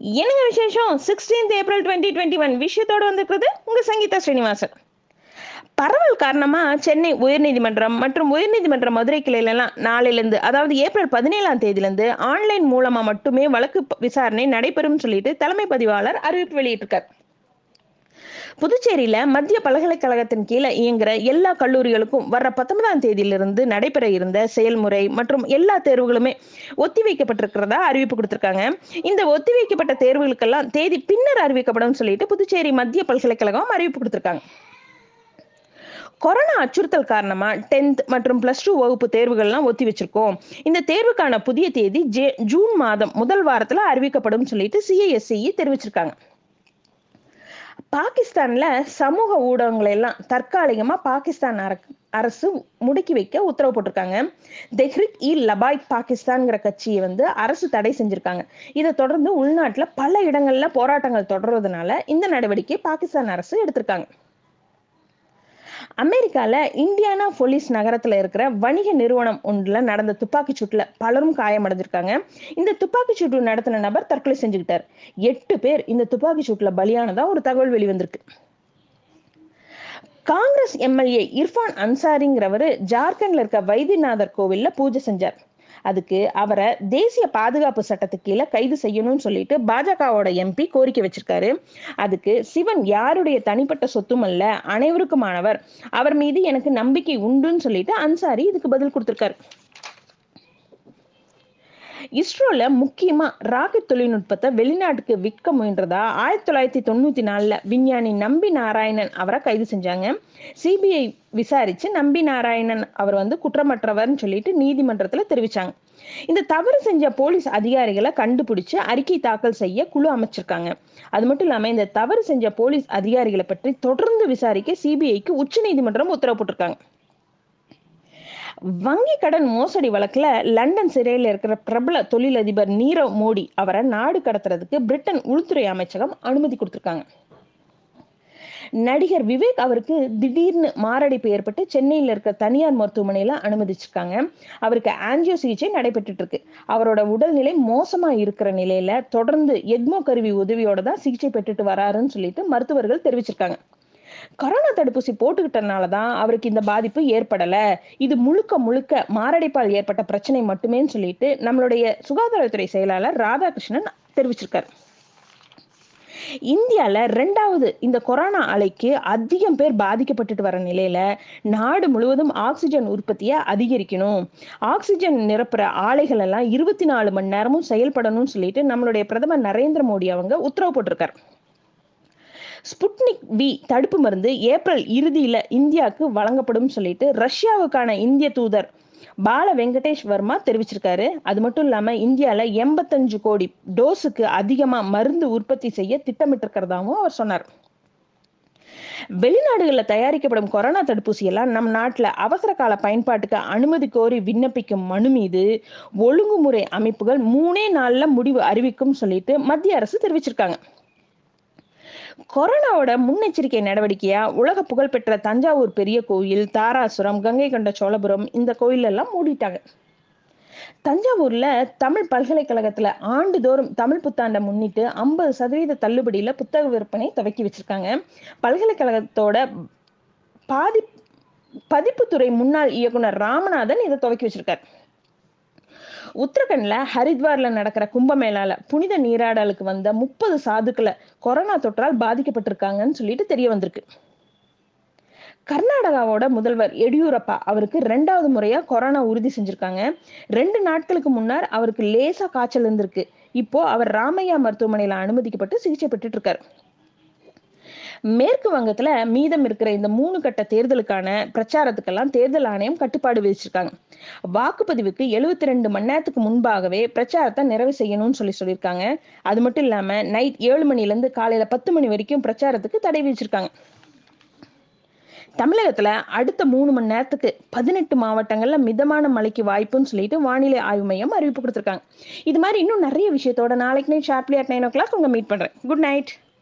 என்னங்க விசேஷம்? Sixteenth April twenty twenty one விஷயத்தோடு வந்திருக்கிறது உங்கள் சங்கீதா ஸ்ரீனிவாசன். பரவல் காரணமாக சென்னை உயர்நீதிமன்றம் மற்றும் உயர்நீதிமன்ற மதுரை கிளையிலலாம் நாளையிலேருந்து அதாவது ஏப்ரல் பதினேழாம் தேதியிலேருந்து ஆன்லைன் மூலமாக மட்டுமே வழக்கு விசாரணை நடைபெறும் சொல்லிட்டு தலைமை பதிவாளர் அறிவிப்பு வெளியிட்டிருக்கார். புதுச்சேரியில மத்திய பல்கலைக்கழகத்தின் கீழே இயங்குற எல்லா கல்லூரிகளுக்கும் வர்ற பத்தொன்பதாம் தேதியிலிருந்து நடைபெற இருந்த செயல்முறை மற்றும் எல்லா தேர்வுகளுமே ஒத்திவைக்கப்பட்டிருக்கிறதா அறிவிப்பு கொடுத்திருக்காங்க. இந்த ஒத்திவைக்கப்பட்ட தேர்வுகளுக்கெல்லாம் தேதி பின்னர் அறிவிக்கப்படும் சொல்லிட்டு புதுச்சேரி மத்திய பல்கலைக்கழகம் அறிவிப்பு கொடுத்திருக்காங்க. கொரோனா அச்சுறுத்தல் காரணமா டென்த் மற்றும் பிளஸ் டூ வகுப்பு தேர்வுகள்லாம் ஒத்தி வச்சிருக்கோம். இந்த தேர்வுக்கான புதிய தேதி ஜே ஜூன் மாதம் முதல் வாரத்துல அறிவிக்கப்படும் சொல்லிட்டு சிஐஎஸ்சிஇ தெரிவிச்சிருக்காங்க. பாகிஸ்தான்ல சமூக ஊடகங்களை எல்லாம் தற்காலிகமா பாகிஸ்தான் அரக்- அரசு முடக்கி வைக்க உத்தரவு போட்டிருக்காங்க. தெஹ்ரிக் இ லபாய் பாகிஸ்தான்ங்கிற கட்சியை வந்து அரசு தடை செஞ்சிருக்காங்க. இதை தொடர்ந்து உள்நாட்டுல பல இடங்கள்ல போராட்டங்கள் தொடர்றதுனால இந்த நடவடிக்கை பாகிஸ்தான் அரசு எடுத்திருக்காங்க. அமெரிக்காவில் இந்தியானா போலீஸ் நகரத்தில் இருக்கிற வணிக நிறுவனம் ஒன்றில் நடந்த துப்பாக்கி சூட்டுல பலரும் காயமடைஞ்சிருக்காங்க. இந்த துப்பாக்கி சூட்டு நடத்தின நபர் தற்கொலை செஞ்சுக்கிட்டார். எட்டு பேர் இந்த துப்பாக்கி சூட்டில் பலியானதா ஒரு தகவல் வெளிவந்திருக்கு. காங்கிரஸ் எம்எல்ஏ இர்ஃபான் அன்சாரிங்கிறவர் ஜார்க்கண்ட்ல இருக்க வைத்தியநாதர் கோவில்ல பூஜை செஞ்சார். அதுக்கு அவரை தேசிய பாதுகாப்பு சட்டத்துக்கு கீழே கைது செய்யணும்னு சொல்லிட்டு பாஜகவோட எம்பி கோரிக்கை வச்சிருக்காரு. அதுக்கு சிவன் யாருடைய தனிப்பட்ட சொத்தும் அல்ல அனைவருக்குமானவர். அவர் மீது எனக்கு நம்பிக்கை உண்டுன்னு சொல்லிட்டு அன்சாரி இதுக்கு பதில் கொடுத்திருக்காரு. இஸ்ரோல முக்கியமா ராக்கெட் தொழில்நுட்பத்தை வெளிநாட்டுக்கு விற்க முயன்றதா? ஆயிரத்தி தொள்ளாயிரத்தி தொண்ணூத்தி நாலுல விஞ்ஞானி நம்பி நாராயணன் அவரை கைது செஞ்சாங்க. சிபிஐ விசாரிச்சு நம்பி நாராயணன் அவர் வந்து குற்றமற்றவர்னு சொல்லிட்டு நீதிமன்றத்துல தெரிவிச்சாங்க. இந்த தவறு செஞ்ச போலீஸ் அதிகாரிகளை கண்டுபிடிச்சு அறிக்கை தாக்கல் செய்ய குழு அமைச்சிருக்காங்க. அது மட்டும் இல்லாம இந்த தவறு செஞ்ச போலீஸ் அதிகாரிகளை பற்றி தொடர்ந்து விசாரிக்க சிபிஐக்கு உச்சநீதிமன்றம் உத்தரவு போட்டிருக்காங்க. வங்கி கடன் மோசடி வழக்குல லண்டன் சிறையில் இருக்கிற பிரபல தொழிலதிபர் நீரவ் மோடி அவரை நாடு கடத்துறதுக்கு பிரிட்டன் உள்துறை அமைச்சகம் அனுமதி கொடுத்துருக்காங்க. நடிகர் விவேக் அவருக்கு திடீர்னு மாரடைப்பு ஏற்பட்டு சென்னையில் இருக்க தனியார் மருத்துவமனையில அனுமதிச்சிருக்காங்க. அவருக்கு ஆன்ஜியோ சிகிச்சை நடைபெற்றுட்டு இருக்கு. அவரோட உடல்நிலை மோசமா இருக்கிற நிலையில தொடர்ந்து எக்மோ கருவி உதவியோட தான் சிகிச்சை பெற்றுட்டு வராருன்னு சொல்லிட்டு மருத்துவர்கள் தெரிவிச்சிருக்காங்க. கொரோனா தடுப்பூசி போட்டுக்கிட்டனால தான் அவருக்கு இந்த பாதிப்பு ஏற்படல. இது முழுக்க முழுக்க மாரடைப்பால் ஏற்பட்ட பிரச்சனை மட்டுமேன்னு சொல்லிட்டு நம்மளுடைய சுகாதாரத்துறை செயலாளர் ராதாகிருஷ்ணன் தெரிவிச்சிருக்காரு. இந்தியால ரெண்டாவது இந்த கொரோனா அலைக்கு அதிகம் பேர் பாதிக்கப்பட்டுட்டு வர நிலையில நாடு முழுவதும் ஆக்சிஜன் உற்பத்தியை அதிகரிக்கணும். ஆக்சிஜன் நிரப்புற ஆலைகள் எல்லாம் இருபத்தி நாலு மணி நேரமும் செயல்படணும்னு சொல்லிட்டு நம்மளுடைய பிரதமர் நரேந்திர மோடி அவங்க உத்தரவு போட்டிருக்காரு. ஸ்புட்னிக் வி தடுப்பு மருந்து ஏப்ரல் இறுதியில இந்தியாவுக்கு வழங்கப்படும் சொல்லிட்டு ரஷ்யாவுக்கான இந்திய தூதர் பால வெங்கடேஷ் வர்மா தெரிவிச்சிருக்காரு. அது மட்டும் இல்லாம இந்தியால எண்பத்தஞ்சு கோடி டோஸுக்கு அதிகமா மருந்து உற்பத்தி செய்ய திட்டமிட்டிருக்கிறதாவும் அவர் சொன்னார். வெளிநாடுகளில் தயாரிக்கப்படும் கொரோனா தடுப்பூசி எல்லாம் நம் நாட்டுல அவசர கால பயன்பாட்டுக்கு அனுமதி கோரி விண்ணப்பிக்கும் மனு மீது ஒழுங்குமுறை அமைப்புகள் மூணே நாள்ல முடிவு அறிவிக்கும் சொல்லிட்டு மத்திய அரசு தெரிவிச்சிருக்காங்க. கொரோனாவோட முன்னெச்சரிக்கை நடவடிக்கையா உலக புகழ்பெற்ற தஞ்சாவூர் பெரிய கோயில் தாராசுரம் கங்கை கொண்ட சோழபுரம் இந்த கோயில் எல்லாம் மூடிட்டாங்க. தஞ்சாவூர்ல தமிழ் பல்கலைக்கழகத்துல ஆண்டுதோறும் தமிழ் புத்தாண்டை முன்னிட்டு ஐம்பது சதவீத தள்ளுபடியில புத்தக விற்பனை துவக்கி வச்சிருக்காங்க. பல்கலைக்கழகத்தோட பாதி பதிப்புத்துறை முன்னாள் இயக்குனர் ராமநாதன் இதை துவக்கி வச்சிருக்காரு. உத்தரகண்ட்ல ஹரித்வார்ல நடக்கிற கும்பமேளால புனித நீராடலுக்கு வந்த முப்பது சாதுக்களை கொரோனா தொற்றால் பாதிக்கப்பட்டிருக்காங்கன்னு சொல்லிட்டு தெரிய வந்திருக்கு. கர்நாடகாவோட முதல்வர் எடியூரப்பா அவருக்கு ரெண்டாவது முறையா கொரோனா உறுதி செஞ்சிருக்காங்க. ரெண்டு நாட்களுக்கு முன்னர் அவருக்கு லேசா காய்ச்சல் இருந்திருக்கு. இப்போ அவர் ராமையா மருத்துவமனையில அனுமதிக்கப்பட்டு சிகிச்சை பெற்றுட்டு இருக்காரு. மேற்கு வங்கத்துல மீதம் இருக்கிற இந்த மூணு கட்ட தேர்தலுக்கான பிரச்சாரத்துக்கெல்லாம் தேர்தல் ஆணையம் கட்டுப்பாடு விதிச்சிருக்காங்க. வாக்குப்பதிவுக்கு எழுபத்தி ரெண்டு மணி நேரத்துக்கு முன்பாகவே பிரச்சாரத்தை நிறைவு செய்யணும்னு சொல்லி சொல்லியிருக்காங்க. அது மட்டும் இல்லாம நைட் ஏழு மணில இருந்து காலையில பத்து மணி வரைக்கும் பிரச்சாரத்துக்கு தடை விதிச்சிருக்காங்க. தமிழகத்துல அடுத்த மூணு மணி நேரத்துக்கு பதினெட்டு மாவட்டங்கள்ல மிதமான மழைக்கு வாய்ப்புன்னு சொல்லிட்டு வானிலை ஆய்வு மையம் அறிவிப்பு கொடுத்திருக்காங்க. இது மாதிரி இன்னும் நிறைய விஷயத்தோட நாளைக்கு night sharply at nine o'clock உங்க மீட் பண்றேன். Good night